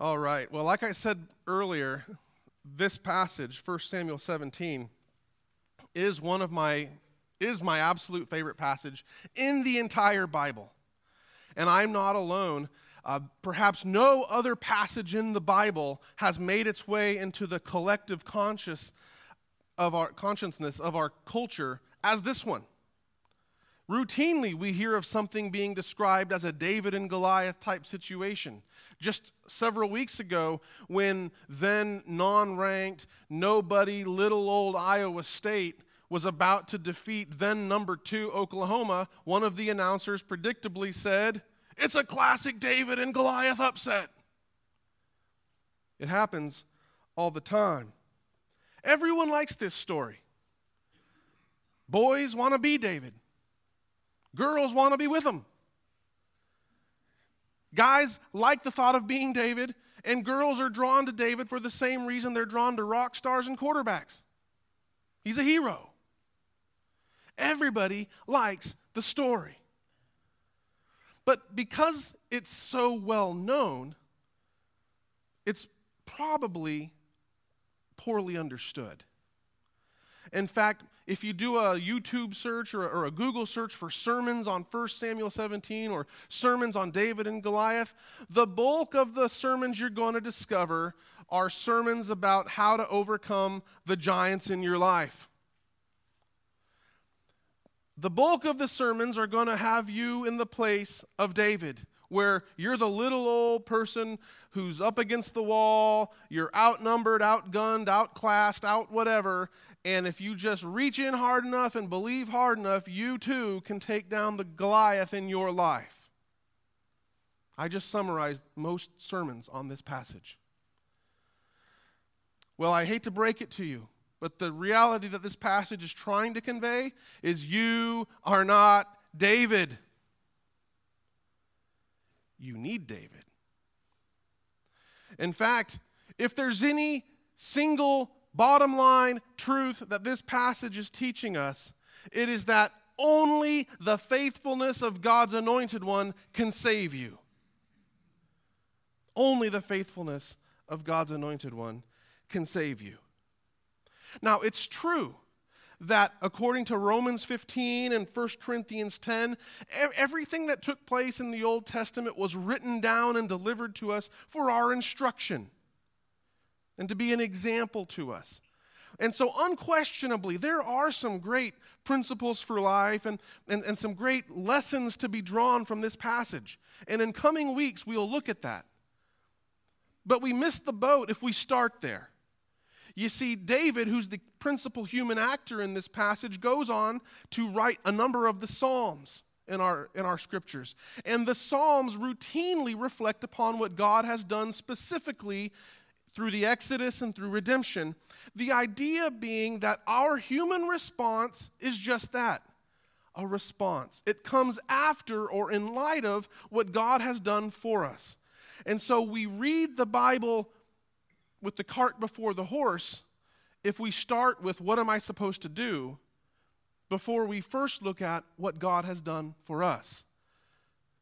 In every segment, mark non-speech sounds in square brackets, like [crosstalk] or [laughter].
All right. Well, like I said earlier, this passage, 1 Samuel 17, is one of my is my absolute favorite passage in the entire Bible. And I'm not alone. Uh, perhaps no other passage in the Bible has made its way into the collective conscious of our consciousness of our culture as this one. Routinely, we hear of something being described as a David and Goliath type situation. Just several weeks ago, when then non ranked, nobody, little old Iowa State was about to defeat then number two Oklahoma, one of the announcers predictably said, It's a classic David and Goliath upset. It happens all the time. Everyone likes this story. Boys want to be David. Girls want to be with him. Guys like the thought of being David, and girls are drawn to David for the same reason they're drawn to rock stars and quarterbacks. He's a hero. Everybody likes the story. But because it's so well known, it's probably poorly understood. In fact, if you do a YouTube search or, or, a Google search for sermons on 1 Samuel 17 or sermons on David and Goliath, the bulk of the sermons you're going to discover are sermons about how to overcome the giants in your life. The bulk of the sermons are going to have you in the place of David where you're the little old person who's up against the wall, you're outnumbered, outgunned, outclassed, out whatever, and if you just reach in hard enough and believe hard enough, you too can take down the Goliath in your life. I just summarized most sermons on this passage. Well, I hate to break it to you, but the reality that this passage is trying to convey is you are not David. You need David. In fact, if there's any single bottom line truth that this passage is teaching us, it is that only the faithfulness of God's anointed one can save you. Only the faithfulness of God's anointed one can save you. Now, it's true that according to Romans 15 and 1 Corinthians 10, everything that took place in the Old Testament was written down and delivered to us for our instruction and to be an example to us. And so, unquestionably, there are some great principles for life and, and, and some great lessons to be drawn from this passage. And in coming weeks, we'll look at that. But we miss the boat if we start there. You see, David, who's the principal human actor in this passage, goes on to write a number of the Psalms in our, in our scriptures. And the Psalms routinely reflect upon what God has done specifically through the Exodus and through redemption. The idea being that our human response is just that a response. It comes after or in light of what God has done for us. And so we read the Bible with the cart before the horse if we start with what am I supposed to do before we first look at what God has done for us.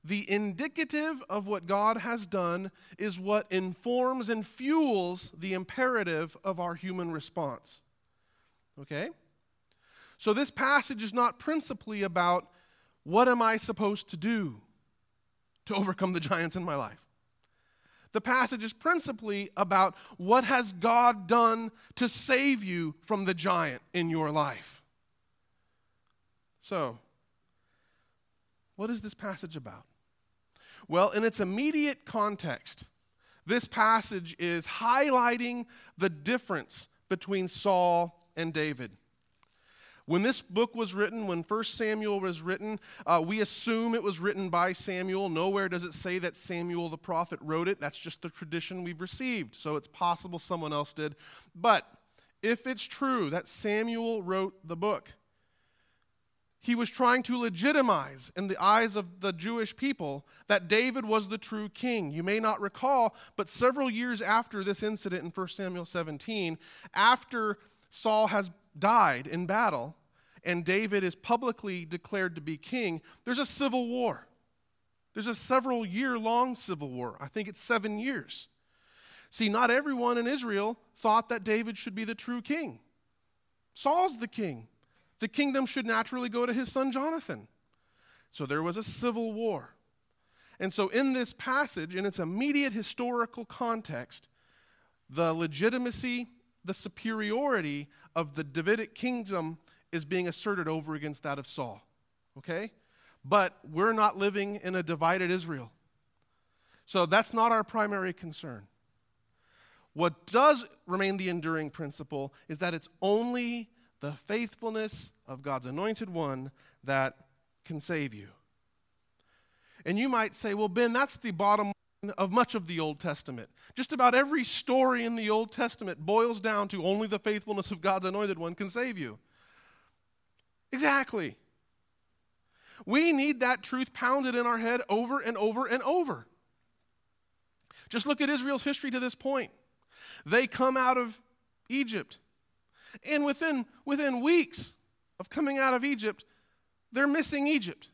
The indicative of what God has done is what informs and fuels the imperative of our human response. Okay? So this passage is not principally about what am I supposed to do to overcome the giants in my life. The passage is principally about what has God done to save you from the giant in your life. So, what is this passage about? Well, in its immediate context, this passage is highlighting the difference between Saul and David. When this book was written, when 1 Samuel was written, uh, we assume it was written by Samuel. Nowhere does it say that Samuel the prophet wrote it. That's just the tradition we've received. So it's possible someone else did. But if it's true that Samuel wrote the book, he was trying to legitimize in the eyes of the Jewish people that David was the true king. You may not recall, but several years after this incident in 1 Samuel 17, after Saul has died in battle, and David is publicly declared to be king, there's a civil war. There's a several year long civil war. I think it's seven years. See, not everyone in Israel thought that David should be the true king. Saul's the king. The kingdom should naturally go to his son Jonathan. So there was a civil war. And so, in this passage, in its immediate historical context, the legitimacy, the superiority of the Davidic kingdom is being asserted over against that of Saul. Okay? But we're not living in a divided Israel. So that's not our primary concern. What does remain the enduring principle is that it's only the faithfulness of God's anointed one that can save you. And you might say, well, Ben, that's the bottom of much of the Old Testament. Just about every story in the Old Testament boils down to only the faithfulness of God's anointed one can save you. Exactly. We need that truth pounded in our head over and over and over. Just look at Israel's history to this point. They come out of Egypt, and within, within weeks of coming out of Egypt, they're missing Egypt.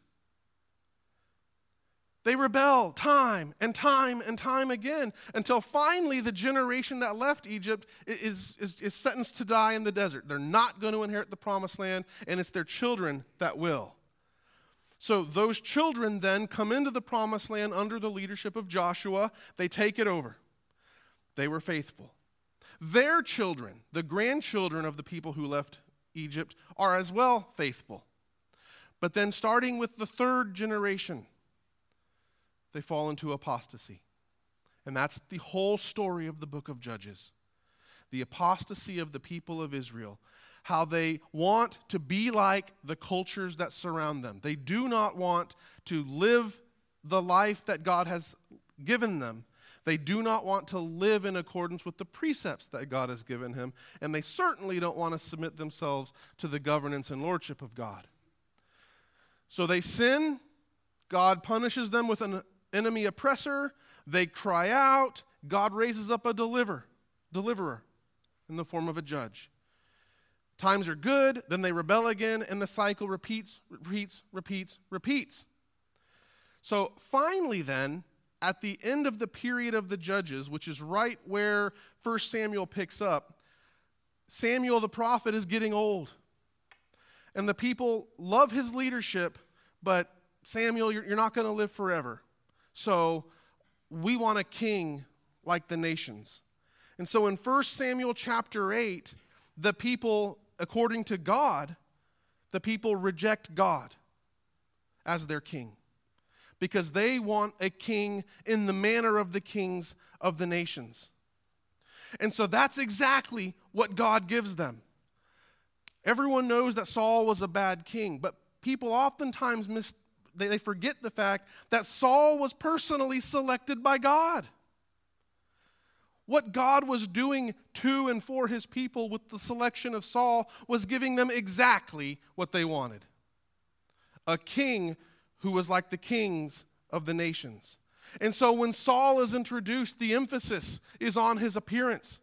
They rebel time and time and time again until finally the generation that left Egypt is, is, is sentenced to die in the desert. They're not going to inherit the promised land, and it's their children that will. So those children then come into the promised land under the leadership of Joshua. They take it over. They were faithful. Their children, the grandchildren of the people who left Egypt, are as well faithful. But then, starting with the third generation, they fall into apostasy. And that's the whole story of the book of Judges the apostasy of the people of Israel, how they want to be like the cultures that surround them. They do not want to live the life that God has given them. They do not want to live in accordance with the precepts that God has given him, and they certainly don't want to submit themselves to the governance and lordship of God. So they sin, God punishes them with an enemy oppressor, they cry out, God raises up a deliver, deliverer in the form of a judge. Times are good, then they rebel again, and the cycle repeats, repeats, repeats, repeats. So finally, then, at the end of the period of the judges, which is right where 1 Samuel picks up, Samuel the prophet is getting old. And the people love his leadership, but Samuel, you're, you're not going to live forever. So we want a king like the nations. And so in 1 Samuel chapter 8, the people, according to God, the people reject God as their king because they want a king in the manner of the kings of the nations. And so that's exactly what God gives them. Everyone knows that Saul was a bad king, but people oftentimes mis- they, they forget the fact that Saul was personally selected by God. What God was doing to and for his people with the selection of Saul was giving them exactly what they wanted a king who was like the kings of the nations. And so when Saul is introduced, the emphasis is on his appearance.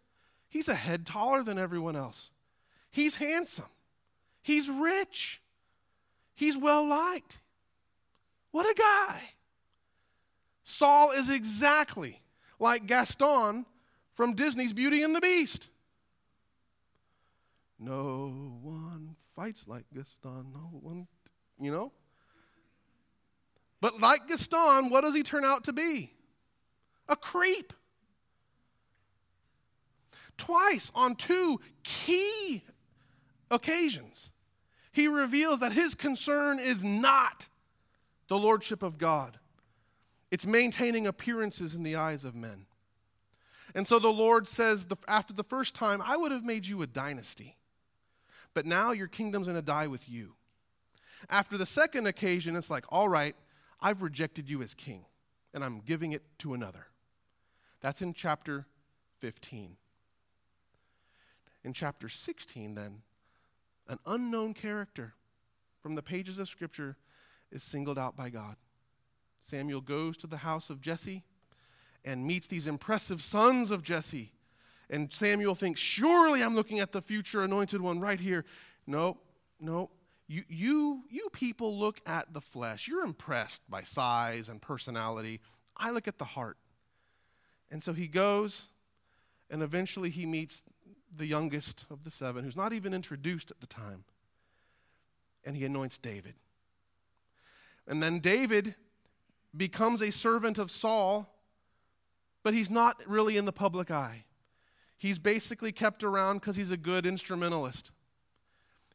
He's a head taller than everyone else, he's handsome, he's rich, he's well liked. What a guy! Saul is exactly like Gaston from Disney's Beauty and the Beast. No one fights like Gaston. No one, you know? But like Gaston, what does he turn out to be? A creep. Twice on two key occasions, he reveals that his concern is not the lordship of God, it's maintaining appearances in the eyes of men. And so the Lord says, after the first time, I would have made you a dynasty, but now your kingdom's going to die with you. After the second occasion, it's like, all right, I've rejected you as king, and I'm giving it to another. That's in chapter 15. In chapter 16, then, an unknown character from the pages of Scripture is singled out by God. Samuel goes to the house of Jesse and meets these impressive sons of Jesse. And Samuel thinks, Surely I'm looking at the future anointed one right here. No, no, you, you, you people look at the flesh. You're impressed by size and personality. I look at the heart. And so he goes And eventually he meets the youngest of the seven, who's not even introduced at the time. And he anoints David. And then David becomes a servant of Saul, but he's not really in the public eye. He's basically kept around because he's a good instrumentalist.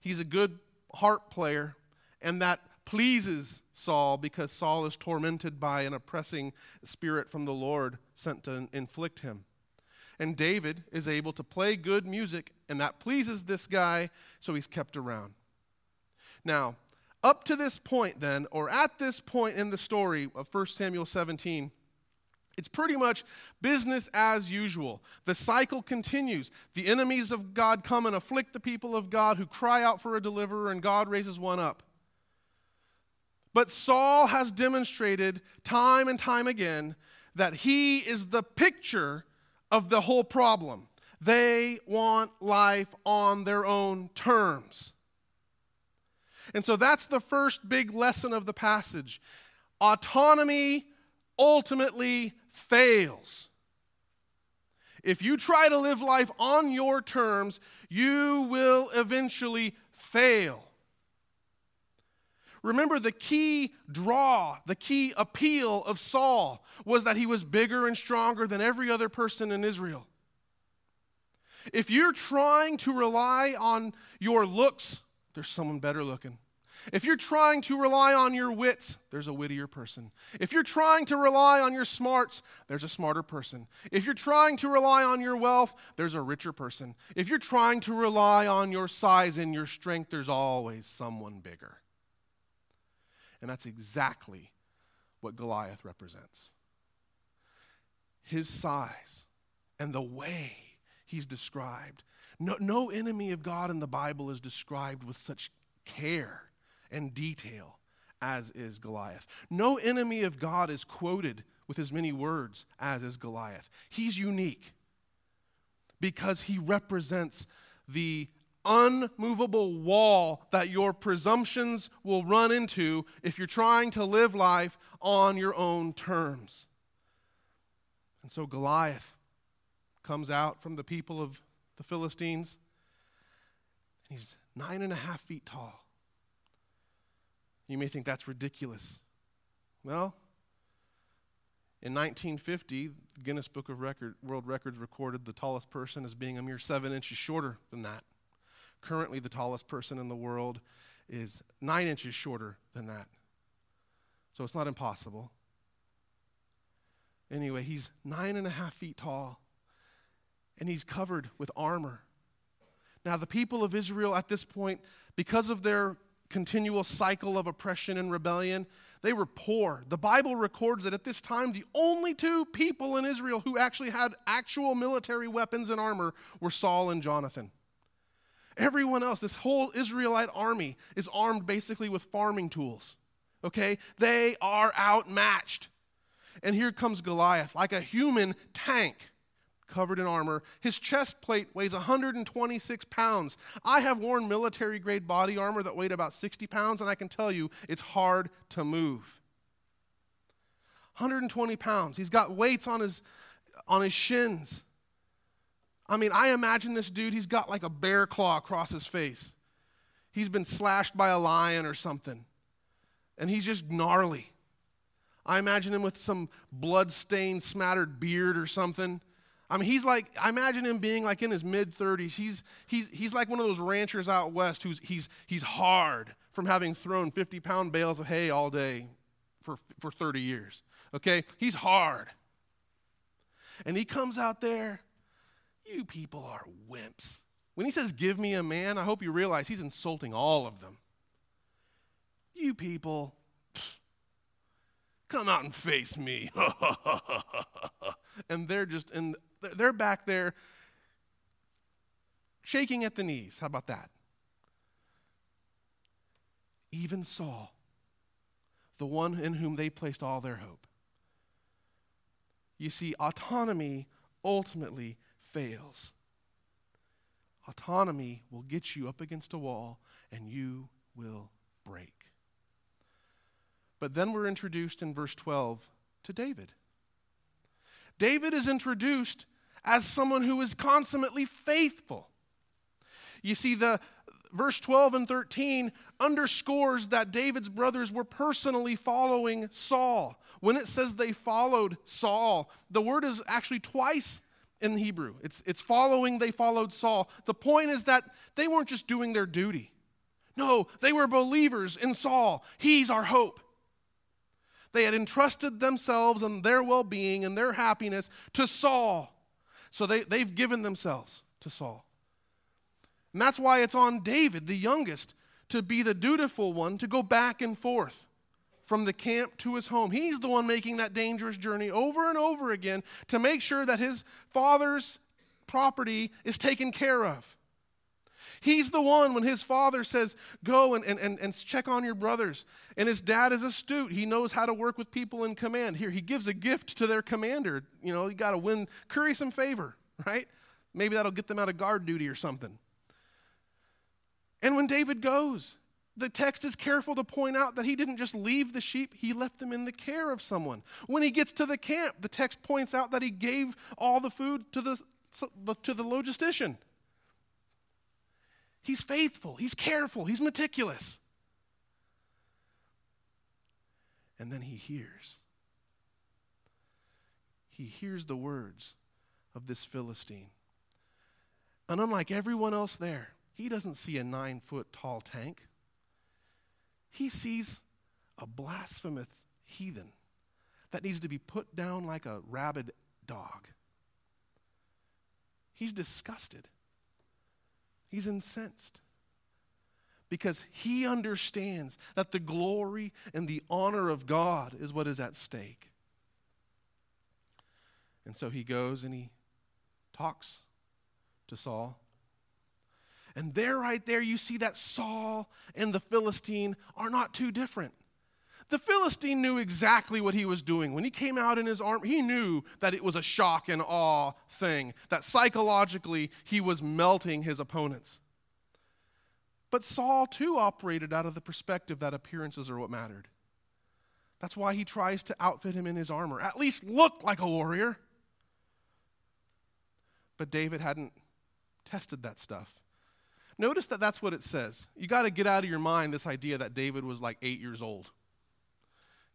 He's a good harp player, and that pleases Saul because Saul is tormented by an oppressing spirit from the Lord sent to inflict him. And David is able to play good music, and that pleases this guy, so he's kept around. Now, up to this point, then, or at this point in the story of 1 Samuel 17, it's pretty much business as usual. The cycle continues. The enemies of God come and afflict the people of God who cry out for a deliverer, and God raises one up. But Saul has demonstrated time and time again that he is the picture of the whole problem. They want life on their own terms. And so that's the first big lesson of the passage. Autonomy ultimately fails. If you try to live life on your terms, you will eventually fail. Remember, the key draw, the key appeal of Saul was that he was bigger and stronger than every other person in Israel. If you're trying to rely on your looks, there's someone better looking. If you're trying to rely on your wits, there's a wittier person. If you're trying to rely on your smarts, there's a smarter person. If you're trying to rely on your wealth, there's a richer person. If you're trying to rely on your size and your strength, there's always someone bigger. And that's exactly what Goliath represents. His size and the way he's described. No, no enemy of God in the Bible is described with such care and detail as is Goliath. No enemy of God is quoted with as many words as is Goliath. He's unique because he represents the unmovable wall that your presumptions will run into if you're trying to live life on your own terms. And so Goliath comes out from the people of the Philistines. He's nine and a half feet tall. You may think that's ridiculous. Well, in 1950, the Guinness Book of Record, World Records recorded the tallest person as being a mere seven inches shorter than that. Currently, the tallest person in the world is nine inches shorter than that. So it's not impossible. Anyway, he's nine and a half feet tall, and he's covered with armor. Now, the people of Israel at this point, because of their continual cycle of oppression and rebellion, they were poor. The Bible records that at this time, the only two people in Israel who actually had actual military weapons and armor were Saul and Jonathan. Everyone else, this whole Israelite army, is armed basically with farming tools. Okay? They are outmatched. And here comes Goliath, like a human tank covered in armor. His chest plate weighs 126 pounds. I have worn military grade body armor that weighed about 60 pounds, and I can tell you it's hard to move. 120 pounds. He's got weights on his, on his shins. I mean, I imagine this dude, he's got like a bear claw across his face. He's been slashed by a lion or something. And he's just gnarly. I imagine him with some blood-stained, smattered beard or something. I mean, he's like, I imagine him being like in his mid 30s. He's, he's, he's like one of those ranchers out west who's he's, he's hard from having thrown 50 pound bales of hay all day for, for 30 years. Okay? He's hard. And he comes out there you people are wimps. When he says, Give me a man, I hope you realize he's insulting all of them. You people, come out and face me. [laughs] and they're just, and they're back there shaking at the knees. How about that? Even Saul, the one in whom they placed all their hope. You see, autonomy ultimately fails. Autonomy will get you up against a wall and you will break. But then we're introduced in verse 12 to David. David is introduced as someone who is consummately faithful. You see, the verse 12 and 13 underscores that David's brothers were personally following Saul. When it says they followed Saul, the word is actually twice in Hebrew. It's, it's following, they followed Saul. The point is that they weren't just doing their duty. No, they were believers in Saul. He's our hope. They had entrusted themselves and their well being and their happiness to Saul. So they, they've given themselves to Saul. And that's why it's on David, the youngest, to be the dutiful one to go back and forth from the camp to his home. He's the one making that dangerous journey over and over again to make sure that his father's property is taken care of. He's the one when his father says, Go and, and, and, and check on your brothers. And his dad is astute. He knows how to work with people in command. Here, he gives a gift to their commander. You know, you got to win, curry some favor, [laughs] right? Maybe that'll get them out of guard duty or something. And when David goes, the text is careful to point out that he didn't just leave the sheep, he left them in the care of someone. When he gets to the camp, the text points out that he gave all the food to the, to the logistician. He's faithful, he's careful, he's meticulous. And then he hears. He hears the words of this Philistine. And unlike everyone else there, he doesn't see a nine foot tall tank. He sees a blasphemous heathen that needs to be put down like a rabid dog. He's disgusted. He's incensed because he understands that the glory and the honor of God is what is at stake. And so he goes and he talks to Saul. And there, right there, you see that Saul and the Philistine are not too different. The Philistine knew exactly what he was doing. When he came out in his arm, he knew that it was a shock and awe thing, that psychologically he was melting his opponents. But Saul too operated out of the perspective that appearances are what mattered. That's why he tries to outfit him in his armor, at least look like a warrior. But David hadn't tested that stuff. Notice that that's what it says. You got to get out of your mind this idea that David was like eight years old.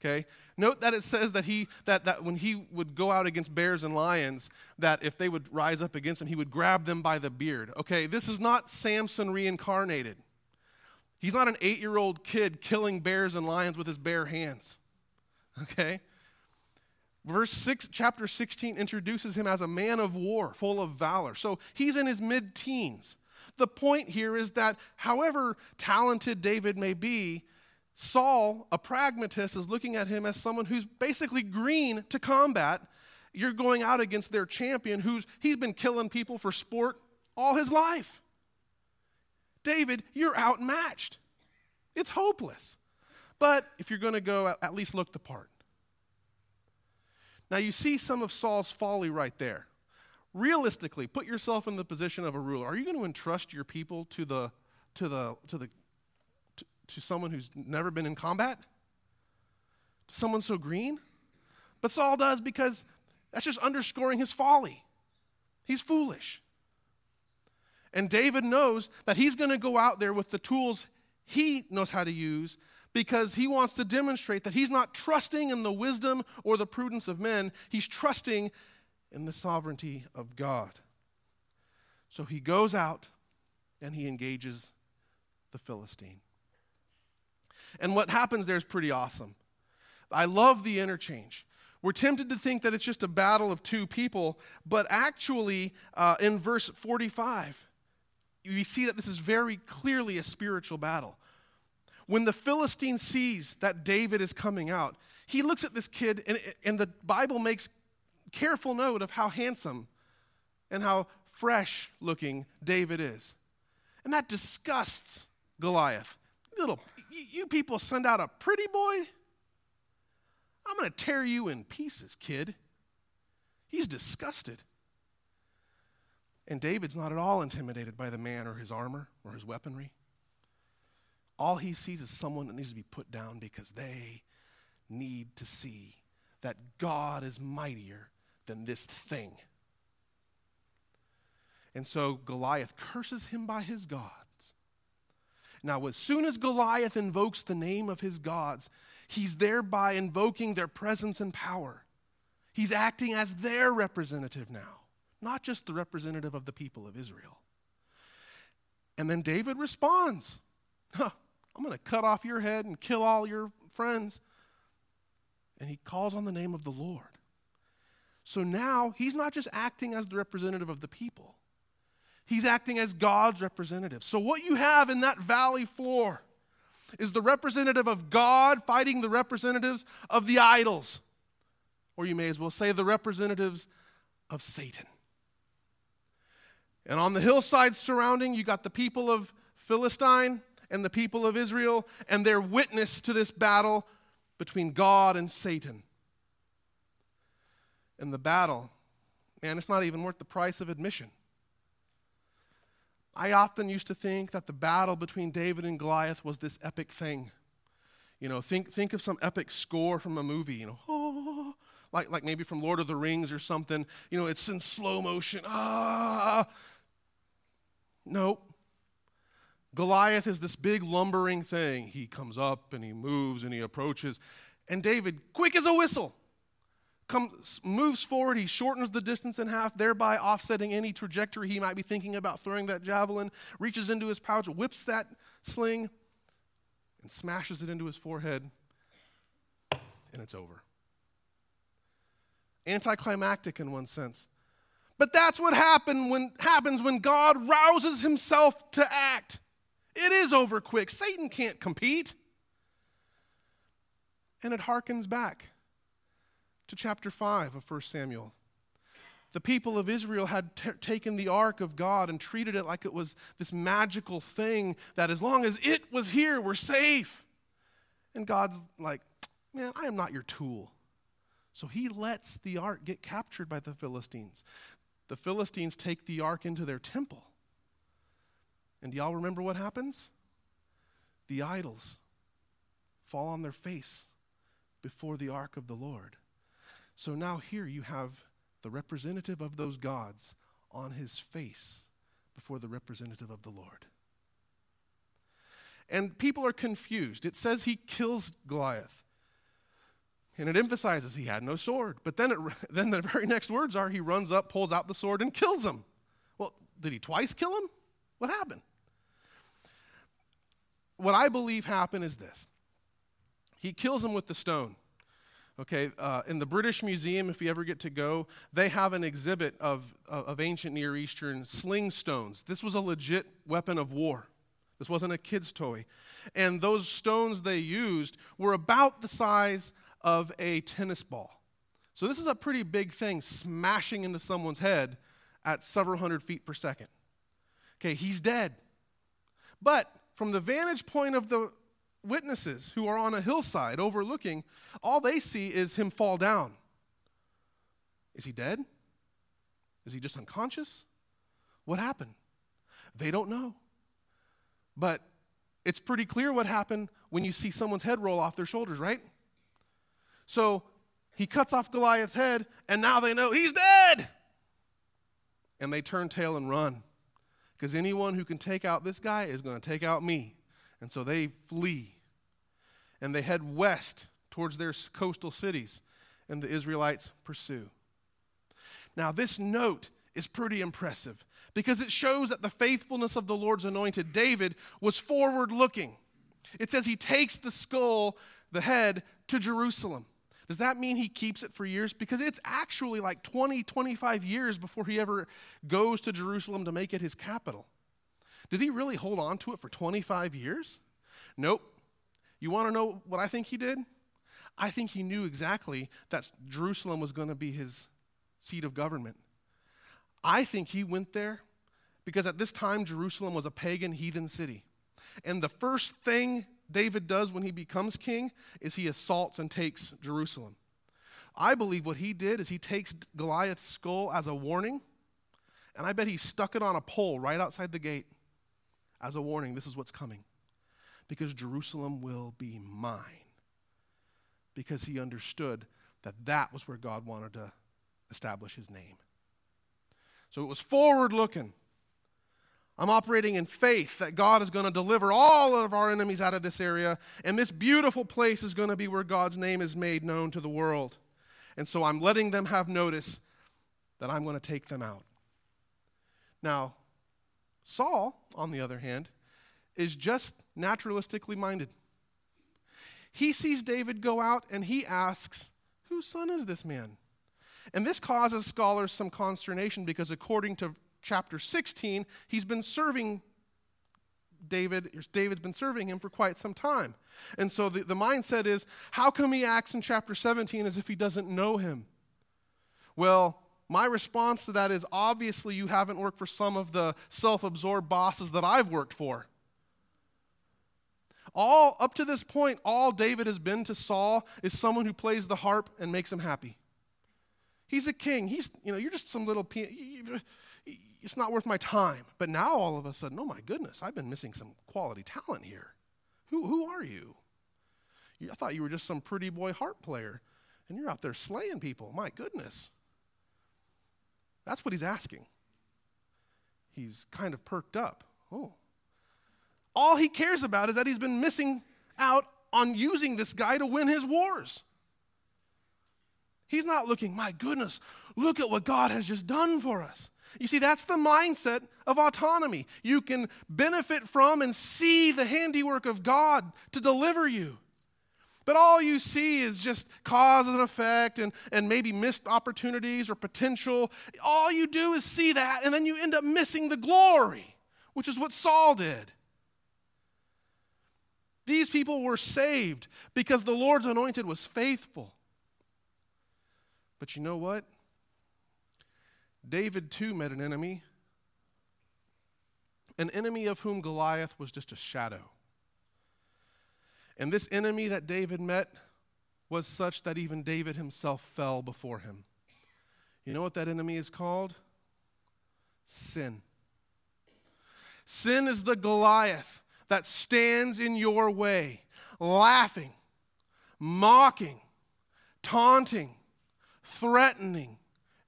Okay? Note that it says that he that, that when he would go out against bears and lions, that if they would rise up against him, he would grab them by the beard. Okay, this is not Samson reincarnated. He's not an eight-year-old kid killing bears and lions with his bare hands. Okay? Verse 6, chapter 16 introduces him as a man of war, full of valor. So he's in his mid teens. The point here is that however talented David may be, Saul, a pragmatist, is looking at him as someone who's basically green to combat. You're going out against their champion who's he's been killing people for sport all his life. David, you're outmatched. It's hopeless. But if you're going to go, at least look the part. Now you see some of Saul's folly right there realistically, put yourself in the position of a ruler. Are you going to entrust your people to the to the to the to, someone who's never been in combat? To someone so green? But Saul does because that's just underscoring his folly. He's foolish. And David knows that he's going to go out there with the tools he knows how to use because he wants to demonstrate that he's not trusting in the wisdom or the prudence of men. He's trusting in the sovereignty of God. So he goes out and he engages the Philistine. And what happens there is pretty awesome. I love the interchange. We're tempted to think that it's just a battle of two people, but actually, uh, in verse 45, we see that this is very clearly a spiritual battle. When the Philistine sees that David is coming out, he looks at this kid, and, and the Bible makes careful note of how handsome and how fresh looking David is. And that disgusts Goliath. Little, you people send out a pretty boy? I'm going to tear you in pieces, kid. He's disgusted. And David's not at all intimidated by the man or his armor or his weaponry. All he sees is someone that needs to be put down because they need to see that God is mightier than this thing. And so Goliath curses him by his gods. Now, as soon as Goliath invokes the name of his gods, he's thereby invoking their presence and power. He's acting as their representative now, not just the representative of the people of Israel. And then David responds huh, I'm going to cut off your head and kill all your friends. And he calls on the name of the Lord. So now he's not just acting as the representative of the people, he's acting as God's representative. So, what you have in that valley floor is the representative of God fighting the representatives of the idols. Or you may as well say the representatives of Satan. And on the hillside surrounding, you got the people of Philistine and the people of Israel and their witness to this battle between God and Satan. And the battle, man, it's not even worth the price of admission. I often used to think that the battle between David and Goliath was this epic thing. You know, think, think of some epic score from a movie, you know, oh, [laughs] like, like maybe from Lord of the Rings or something. You know, it's in slow motion. Ah. Nope. Goliath is this big lumbering thing. He comes up and he moves and he approaches. And David, quick as a whistle, comes, moves forward. He shortens the distance in half, thereby offsetting any trajectory he might be thinking about throwing that javelin, reaches into his pouch, whips that sling, and smashes it into his forehead. And it's over. Anticlimactic in one sense. But that's what happen when, happens when God rouses himself to act. It is over quick. Satan can't compete. And it harkens back to chapter 5 of 1 Samuel. The people of Israel had t- taken the ark of God and treated it like it was this magical thing that as long as it was here, we're safe. And God's like, man, I am not your tool. So he lets the ark get captured by the Philistines. The Philistines take the ark into their temple. And do y'all remember what happens? The idols fall on their face before the ark of the Lord. So now here you have the representative of those gods on his face before the representative of the Lord. And people are confused. It says he kills Goliath. And it emphasizes he had no sword. But then, it, [laughs] then the very next words are he runs up, pulls out the sword, and kills him. Well, did he twice kill him? What happened? what I believe happened is this he kills him with the stone. Okay, uh, in the British Museum, if you ever get to go, they have an exhibit of, of ancient Near Eastern sling stones. This was a legit weapon of war. This wasn't a kid's toy. And those stones they used were about the size of a tennis ball. So this is a pretty big thing smashing into someone's head at several hundred feet per second. Okay, he's dead. But from the vantage point of the witnesses who are on a hillside overlooking, all they see is him fall down. Is he dead? Is he just unconscious? What happened? They don't know. But it's pretty clear what happened when you see someone's head roll off their shoulders, right? So he cuts off Goliath's head, and now they know he's dead. And they turn tail and run because anyone who can take out this guy is going to take out me. And so they flee. And they head west towards their coastal cities, and the Israelites pursue. Now, this note is pretty impressive because it shows that the faithfulness of the Lord's anointed David was forward looking. It says he takes the skull, the head, to Jerusalem. Does that mean he keeps it for years? Because it's actually like 20, 25 years before he ever goes to Jerusalem to make it his capital. Did he really hold on to it for 25 years? Nope. You want to know what I think he did? I think he knew exactly that Jerusalem was going to be his seat of government. I think he went there because at this time Jerusalem was a pagan heathen city. And the first thing David does when he becomes king is he assaults and takes Jerusalem. I believe what he did is he takes Goliath's skull as a warning, and I bet he stuck it on a pole right outside the gate as a warning this is what's coming. Because Jerusalem will be mine. Because he understood that that was where God wanted to establish his name. So it was forward looking. I'm operating in faith that God is going to deliver all of our enemies out of this area, and this beautiful place is going to be where God's name is made known to the world. And so I'm letting them have notice that I'm going to take them out. Now, Saul, on the other hand, is just naturalistically minded. He sees David go out and he asks, Whose son is this man? And this causes scholars some consternation because, according to chapter 16, he's been serving David, David's been serving him for quite some time. And so the, the mindset is how come he acts in chapter 17 as if he doesn't know him? Well, my response to that is obviously you haven't worked for some of the self absorbed bosses that I've worked for. All up to this point, all David has been to Saul is someone who plays the harp and makes him happy. He's a king. He's, you know, you're just some little it's not worth my time. But now all of a sudden, oh my goodness, I've been missing some quality talent here. Who, who are you? I thought you were just some pretty boy harp player, and you're out there slaying people. My goodness. That's what he's asking. He's kind of perked up. Oh. All he cares about is that he's been missing out on using this guy to win his wars. He's not looking, my goodness, look at what God has just done for us. You see, that's the mindset of autonomy. You can benefit from and see the handiwork of God to deliver you. But all you see is just cause and effect and, and maybe missed opportunities or potential. All you do is see that, and then you end up missing the glory, which is what Saul did. These people were saved because the Lord's anointed was faithful. But you know what? David too met an enemy, an enemy of whom Goliath was just a shadow. And this enemy that David met was such that even David himself fell before him. You know what that enemy is called? Sin. Sin is the Goliath that stands in your way, laughing, mocking, taunting, threatening,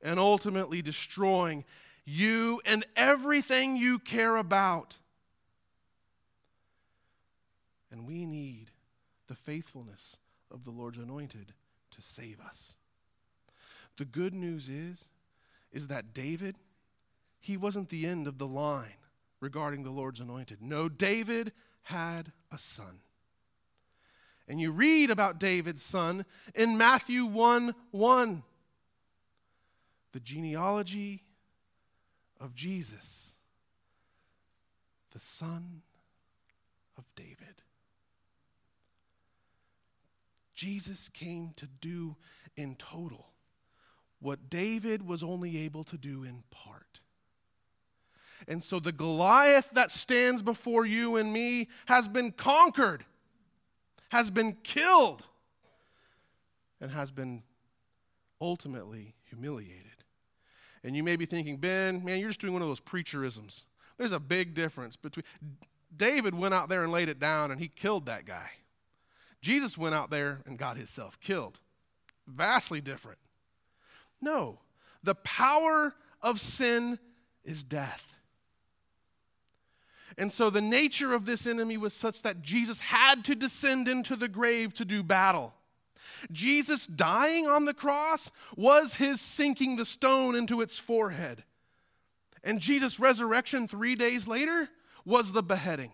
and ultimately destroying you and everything you care about. And we need the faithfulness of the Lord's anointed to save us. The good news is is that David he wasn't the end of the line regarding the Lord's anointed. No, David had a son. And you read about David's son in Matthew 1 1 the genealogy of Jesus, the son of David. Jesus came to do in total what David was only able to do in part. And so the Goliath that stands before you and me has been conquered, has been killed, and has been ultimately humiliated. And you may be thinking, Ben, man, you're just doing one of those preacherisms. There's a big difference between. David went out there and laid it down and he killed that guy. Jesus went out there and got himself killed. Vastly different. No, the power of sin is death. And so the nature of this enemy was such that Jesus had to descend into the grave to do battle. Jesus dying on the cross was his sinking the stone into its forehead. And Jesus' resurrection three days later was the beheading,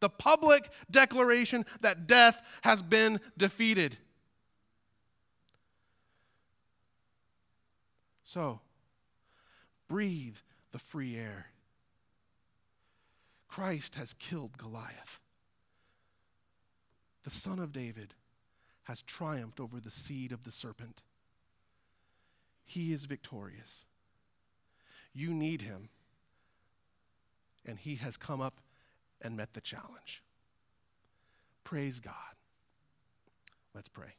the public declaration that death has been defeated. So, breathe the free air. Christ has killed Goliath, the son of David has triumphed over the seed of the serpent. He is victorious. You need him. And he has come up and met the challenge. Praise God. Let's pray.